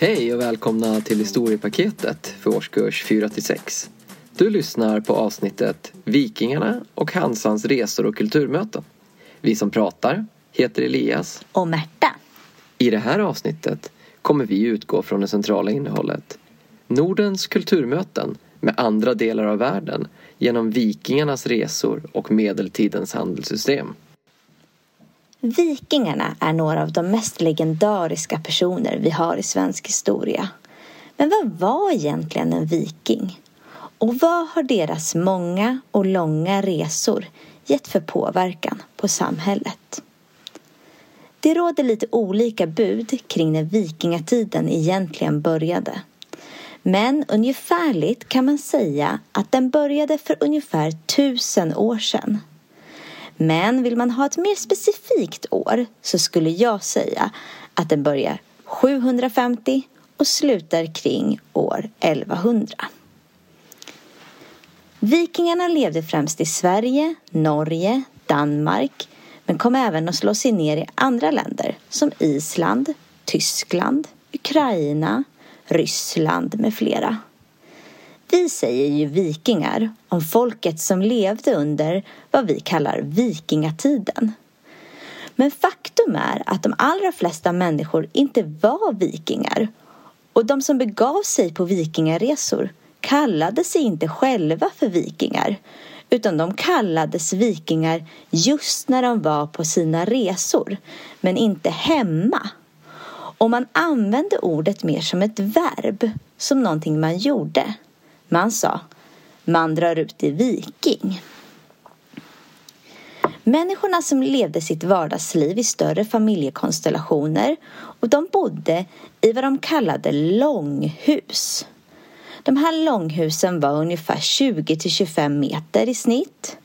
Hej och välkomna till historiepaketet för årskurs 4-6. Du lyssnar på avsnittet Vikingarna och Hansans resor och kulturmöten. Vi som pratar heter Elias. Och Märta. I det här avsnittet kommer vi utgå från det centrala innehållet. Nordens kulturmöten med andra delar av världen genom vikingarnas resor och medeltidens handelssystem. Vikingarna är några av de mest legendariska personer vi har i svensk historia. Men vad var egentligen en viking? Och vad har deras många och långa resor gett för påverkan på samhället? Det råder lite olika bud kring när vikingatiden egentligen började. Men ungefärligt kan man säga att den började för ungefär tusen år sedan. Men vill man ha ett mer specifikt år så skulle jag säga att den börjar 750 och slutar kring år 1100. Vikingarna levde främst i Sverige, Norge, Danmark men kom även att slå sig ner i andra länder som Island, Tyskland, Ukraina, Ryssland med flera. Vi säger ju vikingar om folket som levde under vad vi kallar vikingatiden. Men faktum är att de allra flesta människor inte var vikingar och de som begav sig på vikingaresor kallade sig inte själva för vikingar utan de kallades vikingar just när de var på sina resor men inte hemma. Och man använde ordet mer som ett verb, som någonting man gjorde. Man sa man drar ut i viking. Människorna som levde sitt vardagsliv i större familjekonstellationer och de bodde i vad de kallade långhus. De här långhusen var ungefär 20-25 meter i snitt.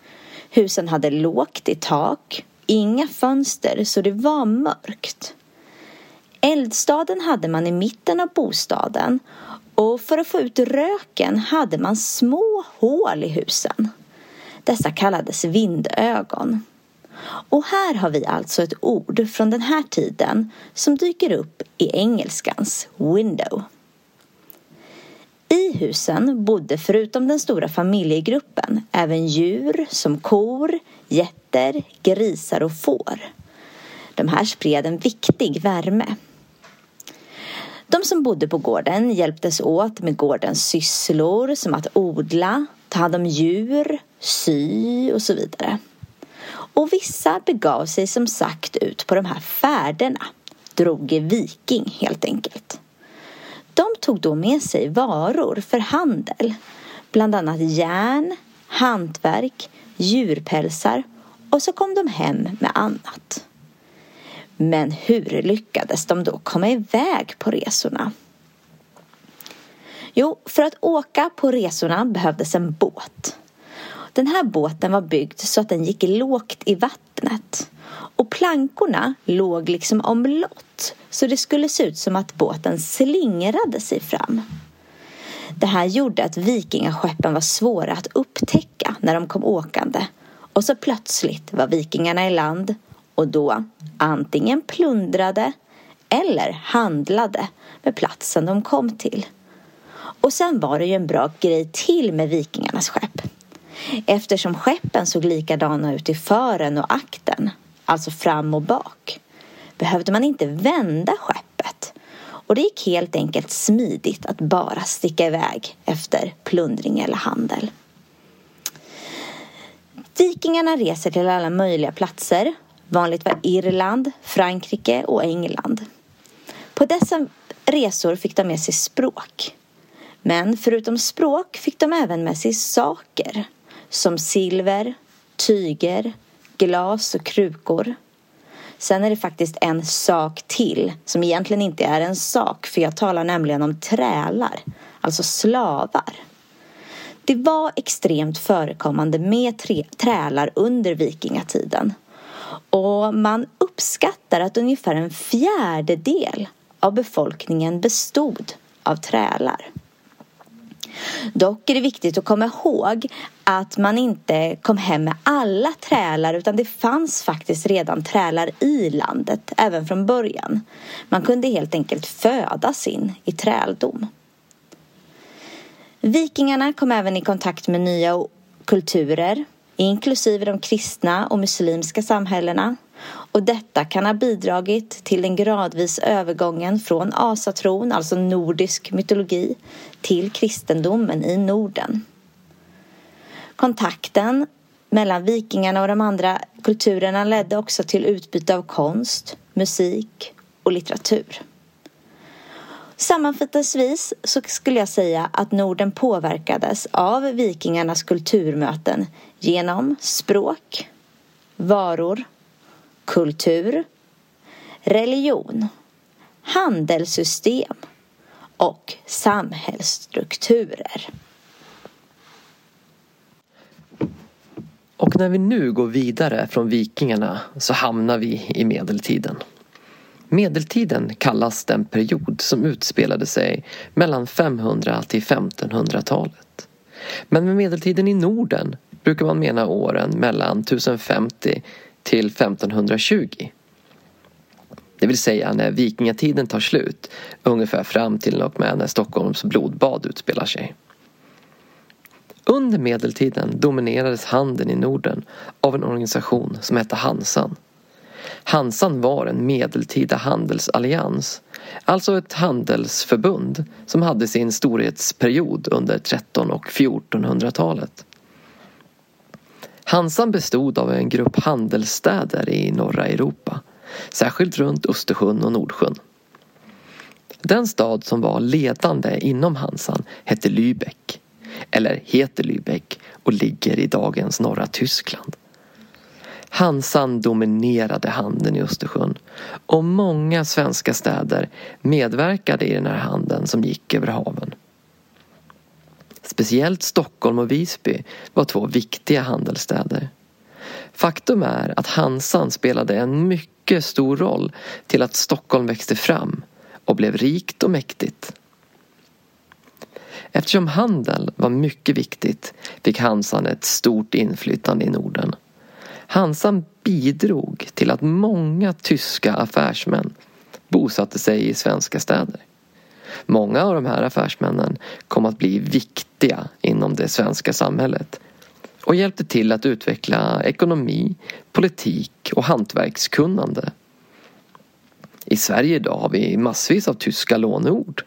Husen hade lågt i tak, inga fönster så det var mörkt. Eldstaden hade man i mitten av bostaden och för att få ut röken hade man små hål i husen. Dessa kallades vindögon. Och här har vi alltså ett ord från den här tiden som dyker upp i engelskans window. I husen bodde förutom den stora familjegruppen även djur som kor, getter, grisar och får. De här spred en viktig värme. De som bodde på gården hjälptes åt med gårdens sysslor som att odla, ta hand om djur, sy och så vidare. Och vissa begav sig som sagt ut på de här färderna, drog i viking helt enkelt. De tog då med sig varor för handel, bland annat järn, hantverk, djurpälsar och så kom de hem med annat. Men hur lyckades de då komma iväg på resorna? Jo, för att åka på resorna behövdes en båt. Den här båten var byggd så att den gick lågt i vattnet. Och plankorna låg liksom omlott så det skulle se ut som att båten slingrade sig fram. Det här gjorde att vikingaskeppen var svåra att upptäcka när de kom åkande och så plötsligt var vikingarna i land och då antingen plundrade eller handlade med platsen de kom till. Och sen var det ju en bra grej till med vikingarnas skepp. Eftersom skeppen såg likadana ut i fören och akten, alltså fram och bak, behövde man inte vända skeppet. Och det gick helt enkelt smidigt att bara sticka iväg efter plundring eller handel. Vikingarna reser till alla möjliga platser Vanligt var Irland, Frankrike och England. På dessa resor fick de med sig språk. Men förutom språk fick de även med sig saker som silver, tyger, glas och krukor. Sen är det faktiskt en sak till som egentligen inte är en sak för jag talar nämligen om trälar, alltså slavar. Det var extremt förekommande med trälar under vikingatiden och man uppskattar att ungefär en fjärdedel av befolkningen bestod av trälar. Dock är det viktigt att komma ihåg att man inte kom hem med alla trälar utan det fanns faktiskt redan trälar i landet även från början. Man kunde helt enkelt födas in i träldom. Vikingarna kom även i kontakt med nya kulturer inklusive de kristna och muslimska samhällena och detta kan ha bidragit till den gradvis övergången från asatron, alltså nordisk mytologi, till kristendomen i Norden. Kontakten mellan vikingarna och de andra kulturerna ledde också till utbyte av konst, musik och litteratur. Sammanfattningsvis så skulle jag säga att Norden påverkades av vikingarnas kulturmöten genom språk, varor, kultur, religion, handelssystem och samhällsstrukturer. Och när vi nu går vidare från vikingarna så hamnar vi i medeltiden. Medeltiden kallas den period som utspelade sig mellan 500 till 1500-talet. Men med medeltiden i Norden brukar man mena åren mellan 1050 till 1520. Det vill säga när vikingatiden tar slut, ungefär fram till och med när Stockholms blodbad utspelar sig. Under medeltiden dominerades handeln i Norden av en organisation som hette Hansan. Hansan var en medeltida handelsallians, alltså ett handelsförbund som hade sin storhetsperiod under 1300 och 1400-talet. Hansan bestod av en grupp handelsstäder i norra Europa, särskilt runt Östersjön och Nordsjön. Den stad som var ledande inom Hansan hette Lübeck, eller heter Lübeck och ligger i dagens norra Tyskland. Hansan dominerade handeln i Östersjön och många svenska städer medverkade i den här handeln som gick över haven. Speciellt Stockholm och Visby var två viktiga handelsstäder. Faktum är att Hansan spelade en mycket stor roll till att Stockholm växte fram och blev rikt och mäktigt. Eftersom handel var mycket viktigt fick Hansan ett stort inflytande i Norden. Hansan bidrog till att många tyska affärsmän bosatte sig i svenska städer. Många av de här affärsmännen kom att bli viktiga inom det svenska samhället och hjälpte till att utveckla ekonomi, politik och hantverkskunnande. I Sverige idag har vi massvis av tyska låneord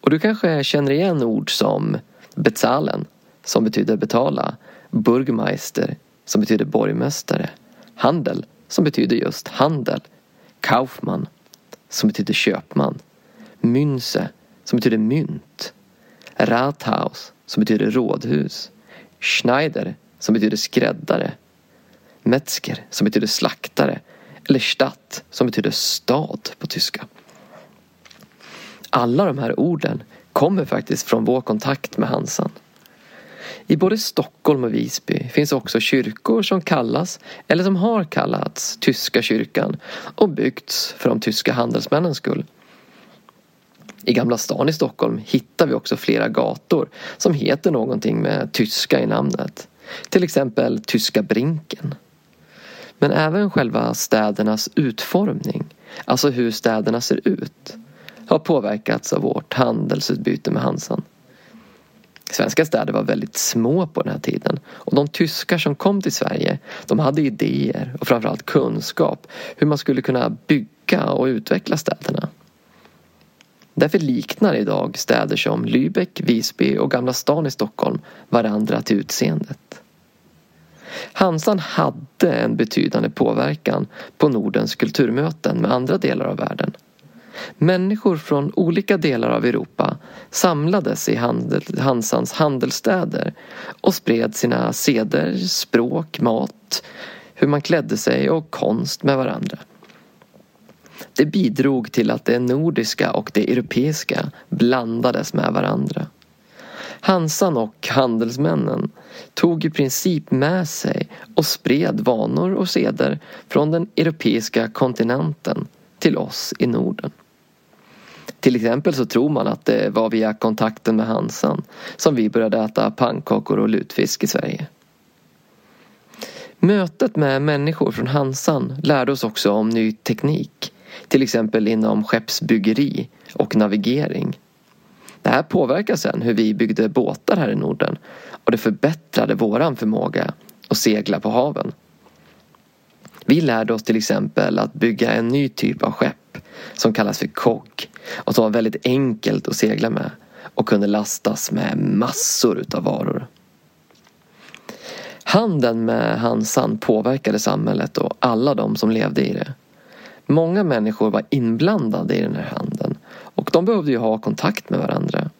och du kanske känner igen ord som bezahlen som betyder betala, burgmeister som betyder borgmästare, handel som betyder just handel, kaufman som betyder köpman, Münze som betyder mynt. Rathaus som betyder rådhus. Schneider som betyder skräddare. Metzger som betyder slaktare. Eller Stadt som betyder stad på tyska. Alla de här orden kommer faktiskt från vår kontakt med Hansan. I både Stockholm och Visby finns också kyrkor som kallas, eller som har kallats, Tyska kyrkan och byggts för de tyska handelsmännens skull. I Gamla stan i Stockholm hittar vi också flera gator som heter någonting med tyska i namnet. Till exempel Tyska Brinken. Men även själva städernas utformning, alltså hur städerna ser ut, har påverkats av vårt handelsutbyte med Hansan. Svenska städer var väldigt små på den här tiden och de tyskar som kom till Sverige de hade idéer och framförallt kunskap hur man skulle kunna bygga och utveckla städerna. Därför liknar idag städer som Lübeck, Visby och Gamla stan i Stockholm varandra till utseendet. Hansan hade en betydande påverkan på Nordens kulturmöten med andra delar av världen. Människor från olika delar av Europa samlades i Hansans handelsstäder och spred sina seder, språk, mat, hur man klädde sig och konst med varandra. Det bidrog till att det nordiska och det europeiska blandades med varandra. Hansan och handelsmännen tog i princip med sig och spred vanor och seder från den europeiska kontinenten till oss i Norden. Till exempel så tror man att det var via kontakten med Hansan som vi började äta pannkakor och lutfisk i Sverige. Mötet med människor från Hansan lärde oss också om ny teknik. Till exempel inom skeppsbyggeri och navigering. Det här påverkar sen hur vi byggde båtar här i Norden och det förbättrade våran förmåga att segla på haven. Vi lärde oss till exempel att bygga en ny typ av skepp som kallas för kogg och som var väldigt enkelt att segla med och kunde lastas med massor utav varor. Handeln med Hansan påverkade samhället och alla de som levde i det. Många människor var inblandade i den här handeln och de behövde ju ha kontakt med varandra.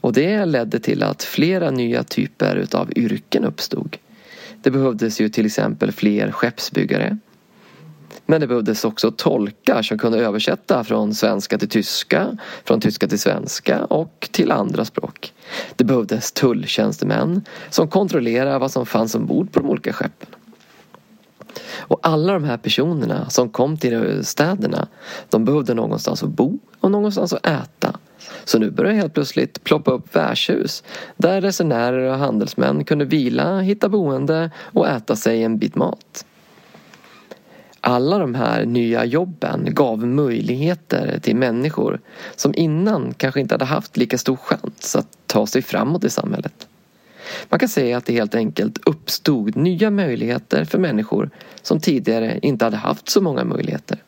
Och det ledde till att flera nya typer utav yrken uppstod. Det behövdes ju till exempel fler skeppsbyggare. Men det behövdes också tolkar som kunde översätta från svenska till tyska, från tyska till svenska och till andra språk. Det behövdes tulltjänstemän som kontrollerade vad som fanns ombord på de olika skeppen. Och alla de här personerna som kom till städerna de behövde någonstans att bo och någonstans att äta. Så nu började helt plötsligt ploppa upp värdshus där resenärer och handelsmän kunde vila, hitta boende och äta sig en bit mat. Alla de här nya jobben gav möjligheter till människor som innan kanske inte hade haft lika stor chans att ta sig framåt i samhället. Man kan säga att det helt enkelt uppstod nya möjligheter för människor som tidigare inte hade haft så många möjligheter.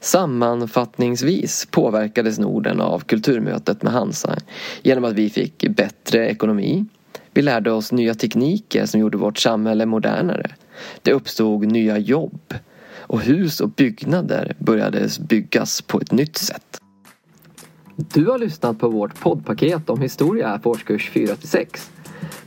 Sammanfattningsvis påverkades Norden av kulturmötet med Hansa genom att vi fick bättre ekonomi. Vi lärde oss nya tekniker som gjorde vårt samhälle modernare. Det uppstod nya jobb och hus och byggnader började byggas på ett nytt sätt. Du har lyssnat på vårt poddpaket om historia för årskurs 4-6.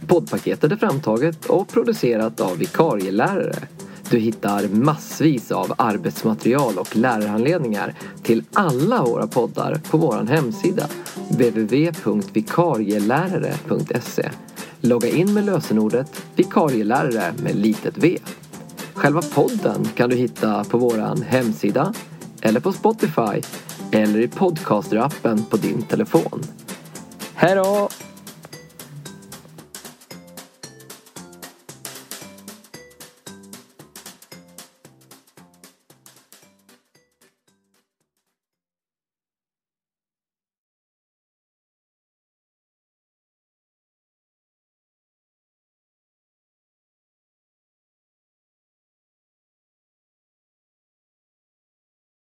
Poddpaketet är framtaget och producerat av vikarielärare du hittar massvis av arbetsmaterial och lärarhandledningar till alla våra poddar på vår hemsida www.vikarielärare.se Logga in med lösenordet vikarielärare med litet v. Själva podden kan du hitta på vår hemsida eller på Spotify eller i podcasterappen på din telefon. Hej då!